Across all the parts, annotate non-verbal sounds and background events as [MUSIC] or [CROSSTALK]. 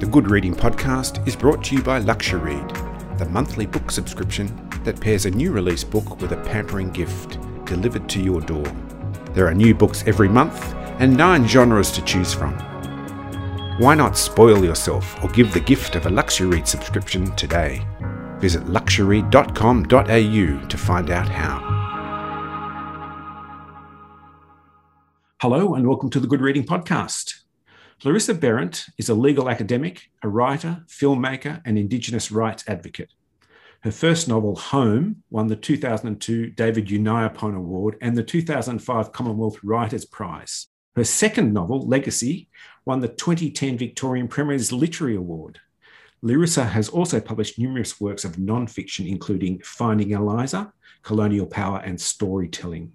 The Good Reading Podcast is brought to you by LuxuryRead, the monthly book subscription that pairs a new release book with a pampering gift delivered to your door. There are new books every month and nine genres to choose from. Why not spoil yourself or give the gift of a LuxuryRead subscription today? Visit luxury.com.au to find out how. Hello, and welcome to the Good Reading Podcast. Larissa Behrendt is a legal academic, a writer, filmmaker, and Indigenous rights advocate. Her first novel, Home, won the 2002 David Unaipon Award and the 2005 Commonwealth Writers' Prize. Her second novel, Legacy, won the 2010 Victorian Premier's Literary Award. Larissa has also published numerous works of non-fiction, including Finding Eliza, Colonial Power, and Storytelling.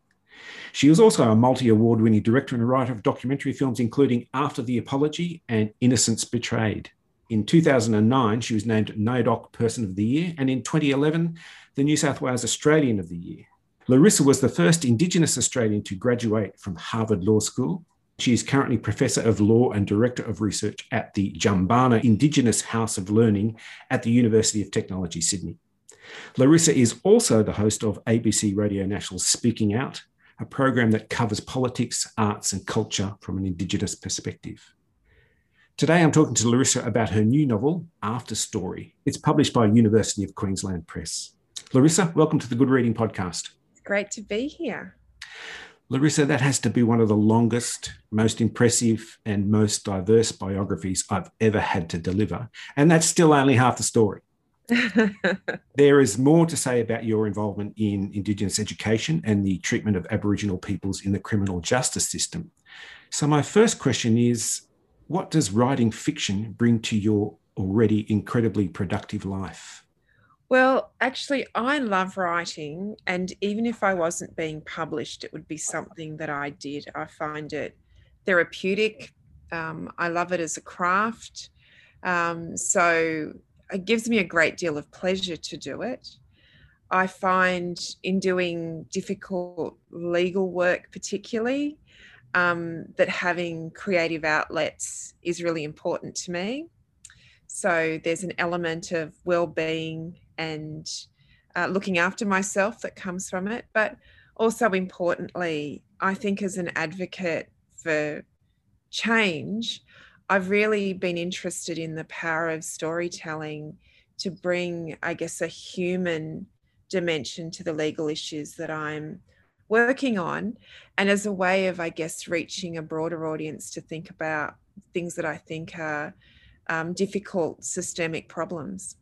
She was also a multi award winning director and writer of documentary films, including After the Apology and Innocence Betrayed. In 2009, she was named NAIDOC Person of the Year, and in 2011, the New South Wales Australian of the Year. Larissa was the first Indigenous Australian to graduate from Harvard Law School. She is currently Professor of Law and Director of Research at the Jumbunna Indigenous House of Learning at the University of Technology, Sydney. Larissa is also the host of ABC Radio National's Speaking Out, a program that covers politics, arts, and culture from an Indigenous perspective. Today, I'm talking to Larissa about her new novel, After Story. It's published by University of Queensland Press. Larissa, welcome to the Good Reading Podcast. It's great to be here. Larissa, that has to be one of the longest, most impressive, and most diverse biographies I've ever had to deliver. And that's still only half the story. [LAUGHS] there is more to say about your involvement in Indigenous education and the treatment of Aboriginal peoples in the criminal justice system. So, my first question is what does writing fiction bring to your already incredibly productive life? Well, actually, I love writing. And even if I wasn't being published, it would be something that I did. I find it therapeutic. Um, I love it as a craft. Um, so it gives me a great deal of pleasure to do it. I find in doing difficult legal work, particularly, um, that having creative outlets is really important to me. So there's an element of well-being and uh, looking after myself that comes from it, but also importantly, I think as an advocate for change, I've really been interested in the power of storytelling to bring, I guess, a human dimension to the legal issues that I'm working on, and as a way of, I guess, reaching a broader audience to think about things that I think are um, difficult systemic problems.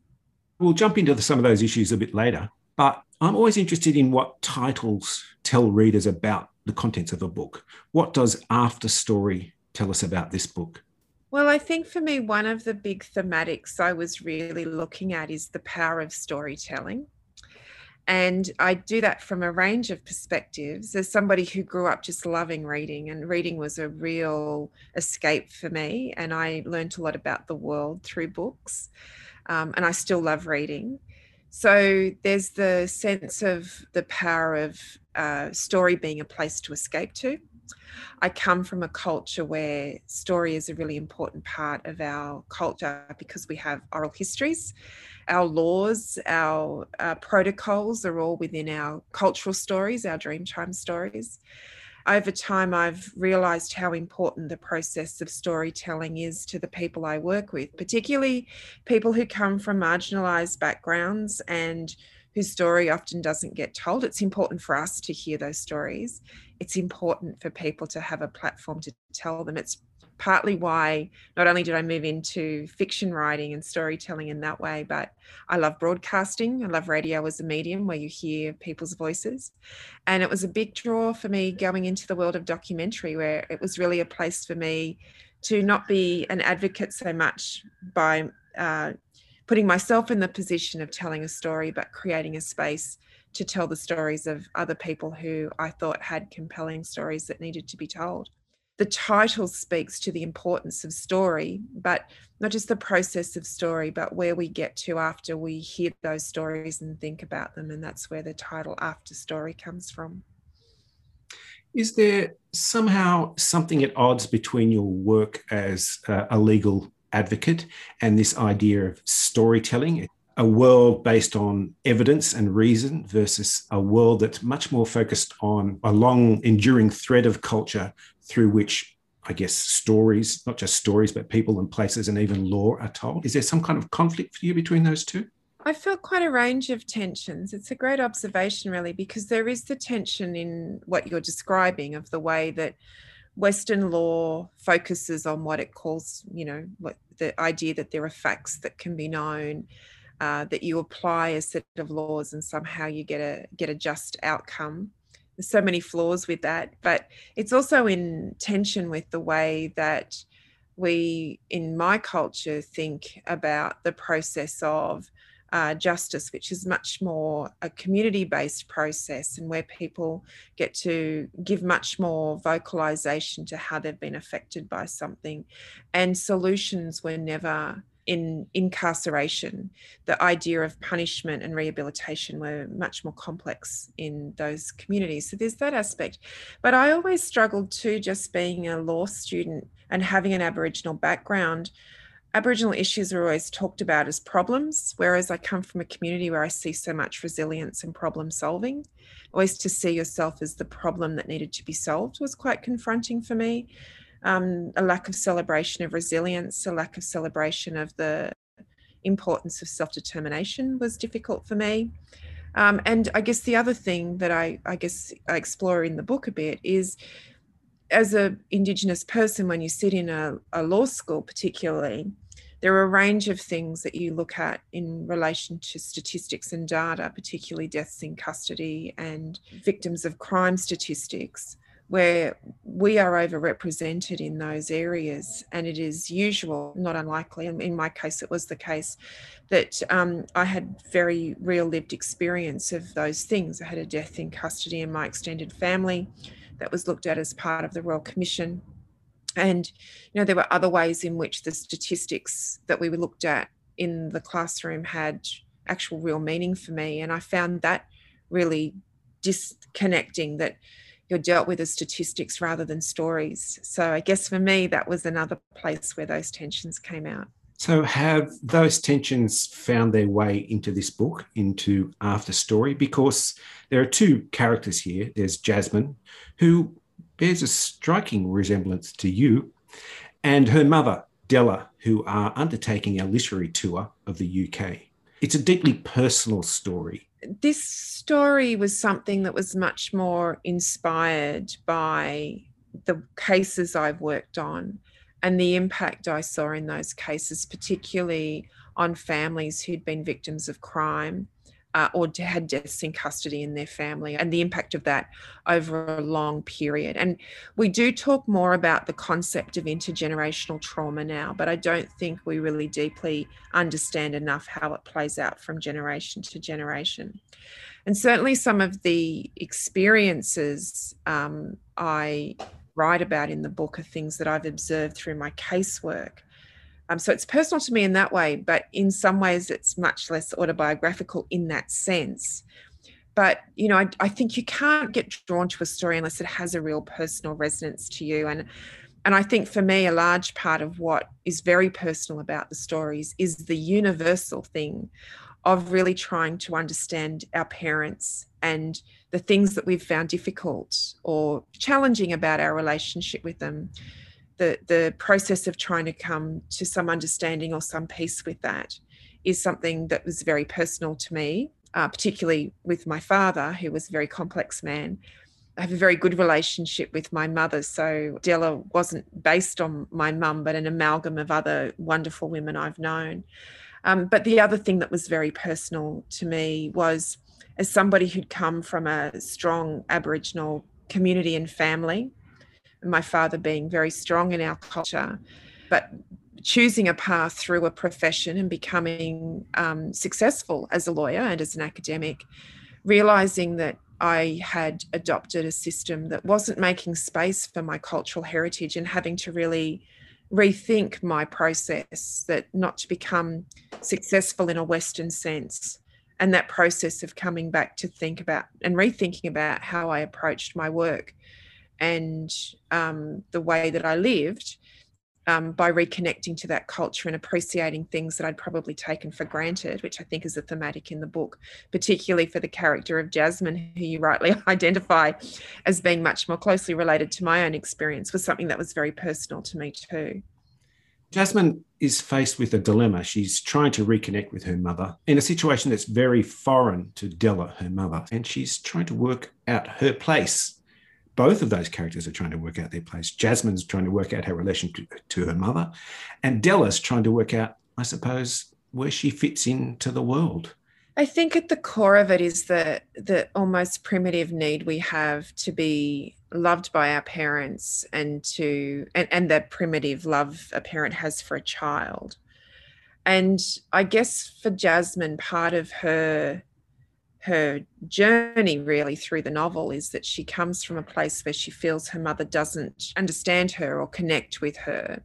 We'll jump into some of those issues a bit later, but I'm always interested in what titles tell readers about the contents of a book. What does After Story tell us about this book? Well, I think for me, one of the big thematics I was really looking at is the power of storytelling. And I do that from a range of perspectives. As somebody who grew up just loving reading, and reading was a real escape for me. And I learned a lot about the world through books. Um, and I still love reading. So there's the sense of the power of uh, story being a place to escape to. I come from a culture where story is a really important part of our culture because we have oral histories. Our laws, our uh, protocols are all within our cultural stories, our Dreamtime stories. Over time, I've realized how important the process of storytelling is to the people I work with, particularly people who come from marginalized backgrounds and whose story often doesn't get told. It's important for us to hear those stories. It's important for people to have a platform to tell them. It's partly why not only did I move into fiction writing and storytelling in that way, but I love broadcasting. I love radio as a medium where you hear people's voices. And it was a big draw for me going into the world of documentary, where it was really a place for me to not be an advocate so much by uh, putting myself in the position of telling a story, but creating a space to tell the stories of other people who I thought had compelling stories that needed to be told. The title speaks to the importance of story, but not just the process of story, but where we get to after we hear those stories and think about them. And that's where the title After Story comes from. Is there somehow something at odds between your work as uh, a legal advocate and this idea of storytelling, a world based on evidence and reason versus a world that's much more focused on a long, enduring thread of culture through which I guess, stories, not just stories, but people and places and even law are told. Is there some kind of conflict for you between those two? I felt quite a range of tensions. It's a great observation, really, because there is the tension in what you're describing of the way that Western law focuses on what it calls, you know, what the idea that there are facts that can be known, uh, that you apply a set of laws and somehow you get a get a just outcome. There's so many flaws with that but it's also in tension with the way that we in my culture think about the process of uh, justice, which is much more a community based process and where people get to give much more vocalization to how they've been affected by something. And solutions were never in incarceration, the idea of punishment and rehabilitation were much more complex in those communities. So there's that aspect. But I always struggled too, just being a law student and having an Aboriginal background. Aboriginal issues are always talked about as problems, whereas I come from a community where I see so much resilience and problem solving. Always to see yourself as the problem that needed to be solved was quite confronting for me um, a lack of celebration of resilience, a lack of celebration of the importance of self determination was difficult for me. Um, and I guess the other thing that I, I guess I explore in the book a bit is as a indigenous person when you sit in a, a, law school particularly there are a range of things that you look at in relation to statistics and data particularly deaths in custody and victims of crime statistics where we are overrepresented in those areas. And it is usual, not unlikely, and in my case, it was the case, that um, I had very real lived experience of those things. I had a death in custody in my extended family that was looked at as part of the Royal Commission. And, you know, there were other ways in which the statistics that we looked at in the classroom had actual real meaning for me. And I found that really disconnecting that you're dealt with as statistics rather than stories. So I guess for me, that was another place where those tensions came out. So, have those tensions found their way into this book, into After Story? Because there are two characters here. There's Jasmine, who bears a striking resemblance to you, and her mother, Della, who are undertaking a literary tour of the UK. It's a deeply personal story this story was something that was much more inspired by the cases I've worked on and the impact I saw in those cases, particularly on families who'd been victims of crime uh, or had deaths in custody in their family and the impact of that over a long period. And we do talk more about the concept of intergenerational trauma now, but I don't think we really deeply understand enough how it plays out from generation to generation. And certainly some of the experiences um, I write about in the book are things that I've observed through my casework. Um, so it's personal to me in that way, but in some ways it's much less autobiographical in that sense. But you know, I, I think you can't get drawn to a story unless it has a real personal resonance to you. And and I think for me, a large part of what is very personal about the stories is the universal thing of really trying to understand our parents and the things that we've found difficult or challenging about our relationship with them the the process of trying to come to some understanding or some peace with that is something that was very personal to me, uh, particularly with my father, who was a very complex man. I have a very good relationship with my mother. So Della wasn't based on my mum, but an amalgam of other wonderful women I've known. Um, but the other thing that was very personal to me was as somebody who'd come from a strong Aboriginal community and family, my father being very strong in our culture, but choosing a path through a profession and becoming um, successful as a lawyer and as an academic, realizing that I had adopted a system that wasn't making space for my cultural heritage and having to really rethink my process that not to become successful in a Western sense. And that process of coming back to think about and rethinking about how I approached my work and um, the way that I lived um, by reconnecting to that culture and appreciating things that I'd probably taken for granted, which I think is a thematic in the book, particularly for the character of Jasmine, who you rightly [LAUGHS] identify as being much more closely related to my own experience, was something that was very personal to me too. Jasmine is faced with a dilemma. She's trying to reconnect with her mother in a situation that's very foreign to Della, her mother, and she's trying to work out her place both of those characters are trying to work out their place. Jasmine's trying to work out her relation to, to her mother, and Della's trying to work out, I suppose, where she fits into the world. I think at the core of it is the the almost primitive need we have to be loved by our parents and to and, and the primitive love a parent has for a child. And I guess for Jasmine, part of her her journey really through the novel is that she comes from a place where she feels her mother doesn't understand her or connect with her.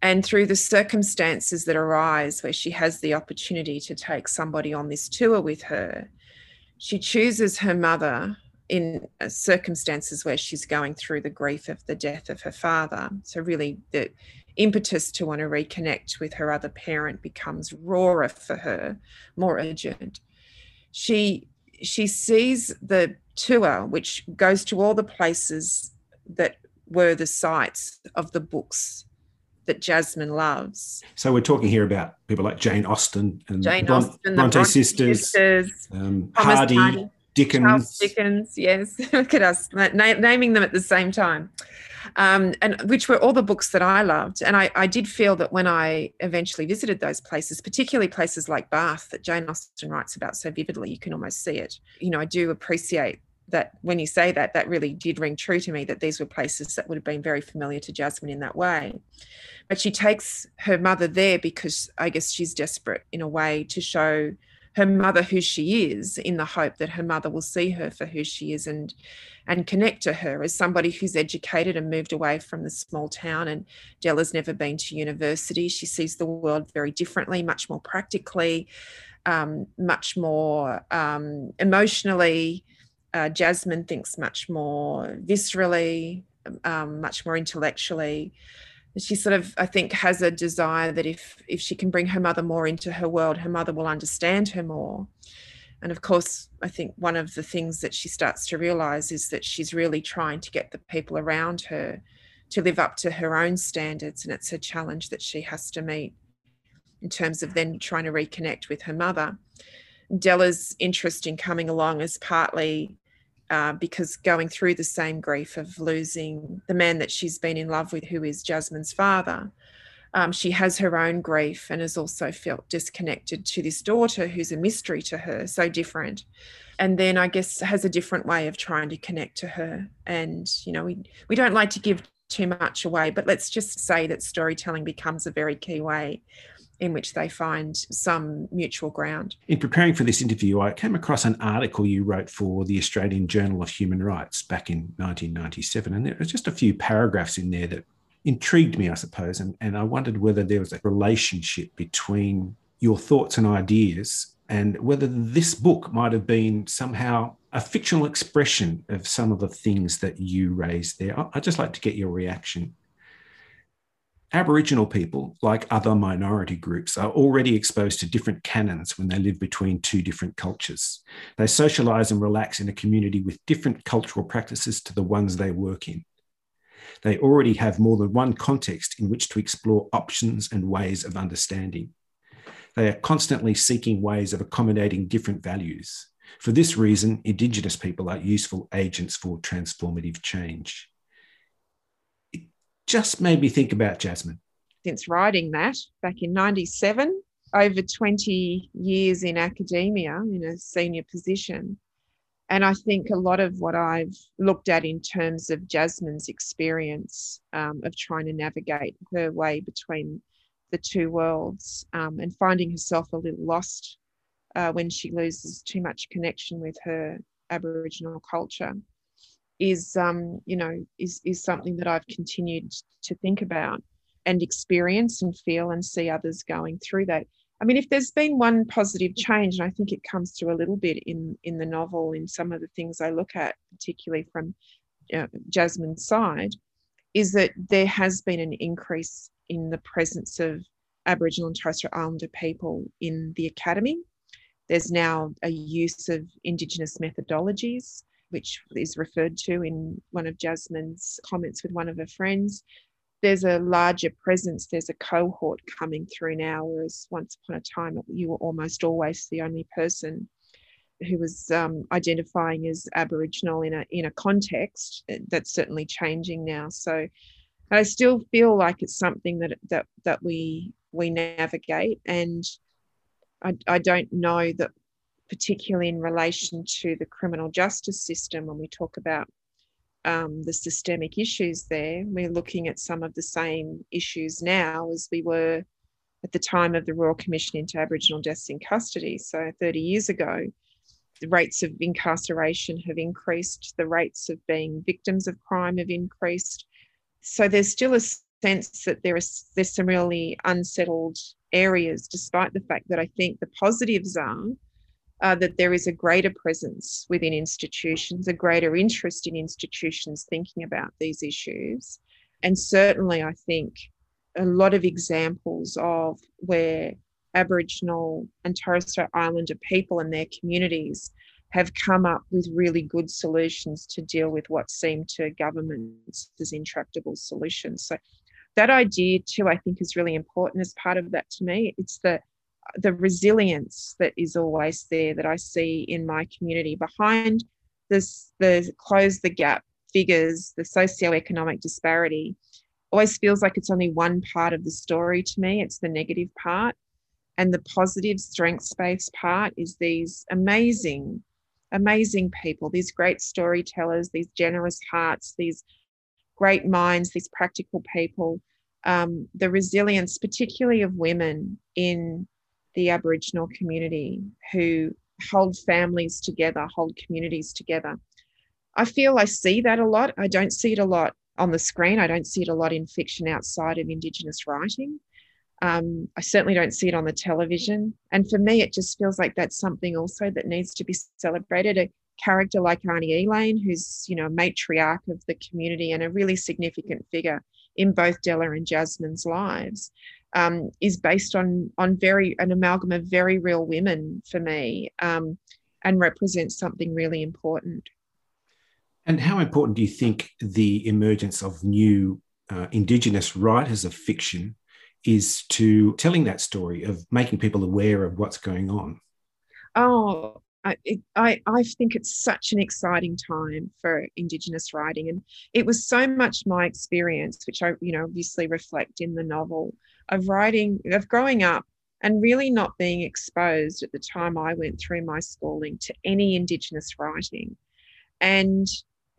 And through the circumstances that arise where she has the opportunity to take somebody on this tour with her, she chooses her mother in uh, circumstances where she's going through the grief of the death of her father. So, really, the impetus to want to reconnect with her other parent becomes rawer for her, more urgent she she sees the tour which goes to all the places that were the sites of the books that Jasmine loves. So we're talking here about people like Jane Austen and Jane Bron- Austen, Bronte, Bronte sisters, sisters um, Hardy, Hardy, Dickens. Charles Dickens, yes. [LAUGHS] Look at us na- naming them at the same time um, and which were all the books that I loved. And I, I did feel that when I eventually visited those places, particularly places like Bath that Jane Austen writes about so vividly, you can almost see it. You know, I do appreciate that when you say that, that really did ring true to me that these were places that would have been very familiar to Jasmine in that way. But she takes her mother there because I guess she's desperate in a way to show her mother who she is in the hope that her mother will see her for who she is and and connect to her as somebody who's educated and moved away from the small town. And Della's never been to university. She sees the world very differently much more practically um, much more um, emotionally. Uh, Jasmine thinks much more viscerally um, much more intellectually she sort of i think has a desire that if if she can bring her mother more into her world her mother will understand her more. And of course i think one of the things that she starts to realize is that she's really trying to get the people around her to live up to her own standards and it's a challenge that she has to meet in terms of then trying to reconnect with her mother. Della's interest in coming along is partly uh, because going through the same grief of losing the man that she's been in love with, who is Jasmine's father, um, she has her own grief and has also felt disconnected to this daughter who's a mystery to her, so different. And then I guess has a different way of trying to connect to her. And, you know, we, we don't like to give too much away, but let's just say that storytelling becomes a very key way in which they find some mutual ground. In preparing for this interview, I came across an article you wrote for the Australian Journal of Human Rights back in 1997. And there was just a few paragraphs in there that intrigued me, I suppose. And, and I wondered whether there was a relationship between your thoughts and ideas and whether this book might have been somehow a fictional expression of some of the things that you raised there. I'd just like to get your reaction. Aboriginal people, like other minority groups, are already exposed to different canons when they live between two different cultures. They socialize and relax in a community with different cultural practices to the ones they work in. They already have more than one context in which to explore options and ways of understanding. They are constantly seeking ways of accommodating different values. For this reason, Indigenous people are useful agents for transformative change just made me think about Jasmine. Since writing that back in 97, over 20 years in academia in a senior position. And I think a lot of what I've looked at in terms of Jasmine's experience um, of trying to navigate her way between the two worlds um, and finding herself a little lost uh, when she loses too much connection with her Aboriginal culture is um, you know is is something that I've continued to think about and experience and feel and see others going through that. I mean, if there's been one positive change, and I think it comes through a little bit in in the novel in some of the things I look at, particularly from uh, Jasmine's side, is that there has been an increase in the presence of Aboriginal and Torres Strait Islander people in the academy. There's now a use of Indigenous methodologies, which is referred to in one of Jasmine's comments with one of her friends. There's a larger presence, there's a cohort coming through now, whereas once upon a time you were almost always the only person who was um, identifying as Aboriginal in a in a context that's certainly changing now. So I still feel like it's something that that that we we navigate, and I, I don't know that particularly in relation to the criminal justice system when we talk about um, the systemic issues there, we're looking at some of the same issues now as we were at the time of the Royal Commission into Aboriginal Deaths in Custody. So 30 years ago, the rates of incarceration have increased, the rates of being victims of crime have increased. So there's still a sense that there is there's some really unsettled areas, despite the fact that I think the positives are uh, that there is a greater presence within institutions, a greater interest in institutions thinking about these issues. And certainly, I think a lot of examples of where Aboriginal and Torres Strait Islander people and their communities have come up with really good solutions to deal with what seem to governments as intractable solutions. So that idea too, I think, is really important as part of that to me. It's the the resilience that is always there that I see in my community behind this the close the gap figures, the socioeconomic disparity always feels like it's only one part of the story to me. It's the negative part. And the positive strengths based part is these amazing, amazing people, these great storytellers, these generous hearts, these great minds, these practical people, um, the resilience, particularly of women in the Aboriginal community who hold families together, hold communities together. I feel I see that a lot. I don't see it a lot on the screen. I don't see it a lot in fiction outside of Indigenous writing. Um, I certainly don't see it on the television. And for me, it just feels like that's something also that needs to be celebrated. A character like Auntie Elaine, who's you know matriarch of the community and a really significant figure in both Della and Jasmine's lives, um, is based on on very an amalgam of very real women for me, um, and represents something really important. And how important do you think the emergence of new uh, Indigenous writers of fiction is to telling that story of making people aware of what's going on? Oh, I, I, I think it's such an exciting time for Indigenous writing. And it was so much my experience, which I, you know, obviously reflect in the novel, of writing, of growing up and really not being exposed at the time I went through my schooling to any Indigenous writing. And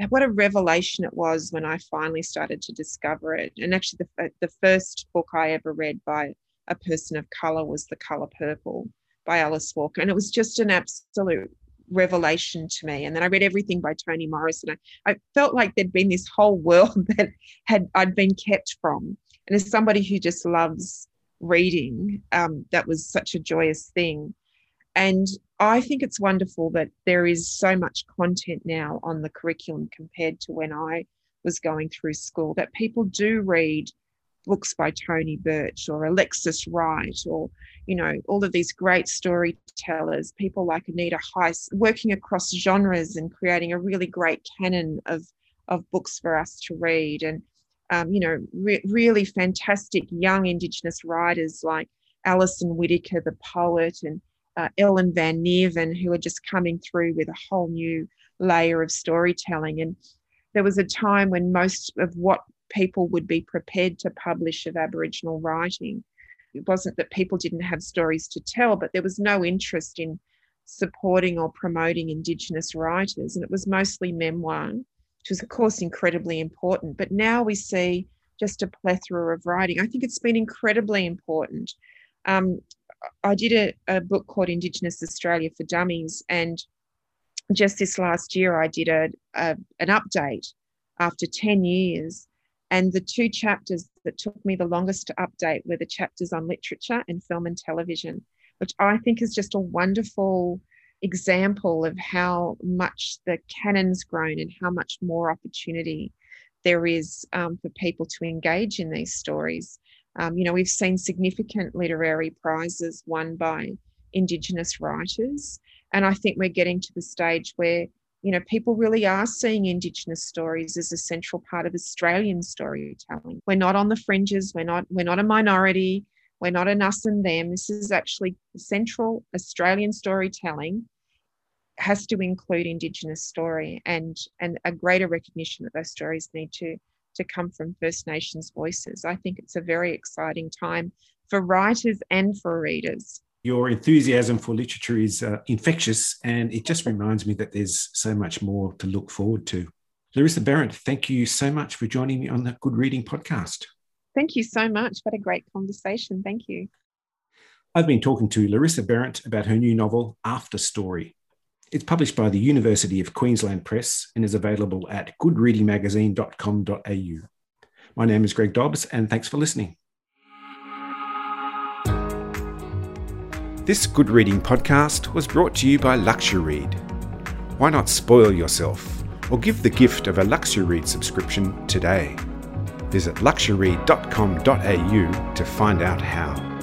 what a revelation it was when I finally started to discover it. And actually, the, uh, the first book I ever read by a person of color was The Color Purple by Alice Walker. And it was just an absolute revelation to me. And then I read everything by Toni Morrison. I, I felt like there'd been this whole world [LAUGHS] that had I'd been kept from. And as somebody who just loves reading, um, that was such a joyous thing. And I think it's wonderful that there is so much content now on the curriculum compared to when I was going through school, that people do read books by Tony Birch or Alexis Wright or, you know, all of these great storytellers, people like Anita Heiss, working across genres and creating a really great canon of, of books for us to read. And, um, you know, re- really fantastic young Indigenous writers like Alison Whittaker, the poet, and uh, Ellen Van Neerven, who are just coming through with a whole new layer of storytelling. And there was a time when most of what people would be prepared to publish of Aboriginal writing, it wasn't that people didn't have stories to tell, but there was no interest in supporting or promoting Indigenous writers. And it was mostly memoir, which was, of course, incredibly important. But now we see just a plethora of writing. I think it's been incredibly important. Um, I did a, a book called Indigenous Australia for Dummies, and just this last year, I did a, a, an update after 10 years. And the two chapters that took me the longest to update were the chapters on literature and film and television, which I think is just a wonderful example of how much the canon's grown and how much more opportunity there is um, for people to engage in these stories. Um, you know, we've seen significant literary prizes won by Indigenous writers. And I think we're getting to the stage where, you know, people really are seeing Indigenous stories as a central part of Australian storytelling. We're not on the fringes, we're not, we're not a minority, we're not an us and them. This is actually central Australian storytelling has to include Indigenous story and, and a greater recognition that those stories need to, to come from First Nations voices. I think it's a very exciting time for writers and for readers. Your enthusiasm for literature is uh, infectious, and it just reminds me that there's so much more to look forward to. Larissa Behrendt, thank you so much for joining me on the Good Reading podcast. Thank you so much. What a great conversation. Thank you. I've been talking to Larissa Behrendt about her new novel, After Story. It's published by the University of Queensland Press and is available at goodreadingmagazine.com.au. My name is Greg Dobbs, and thanks for listening. This Good Reading podcast was brought to you by LuxuryRead. Why not spoil yourself or give the gift of a LuxuryRead subscription today? Visit luxury.com.au to find out how.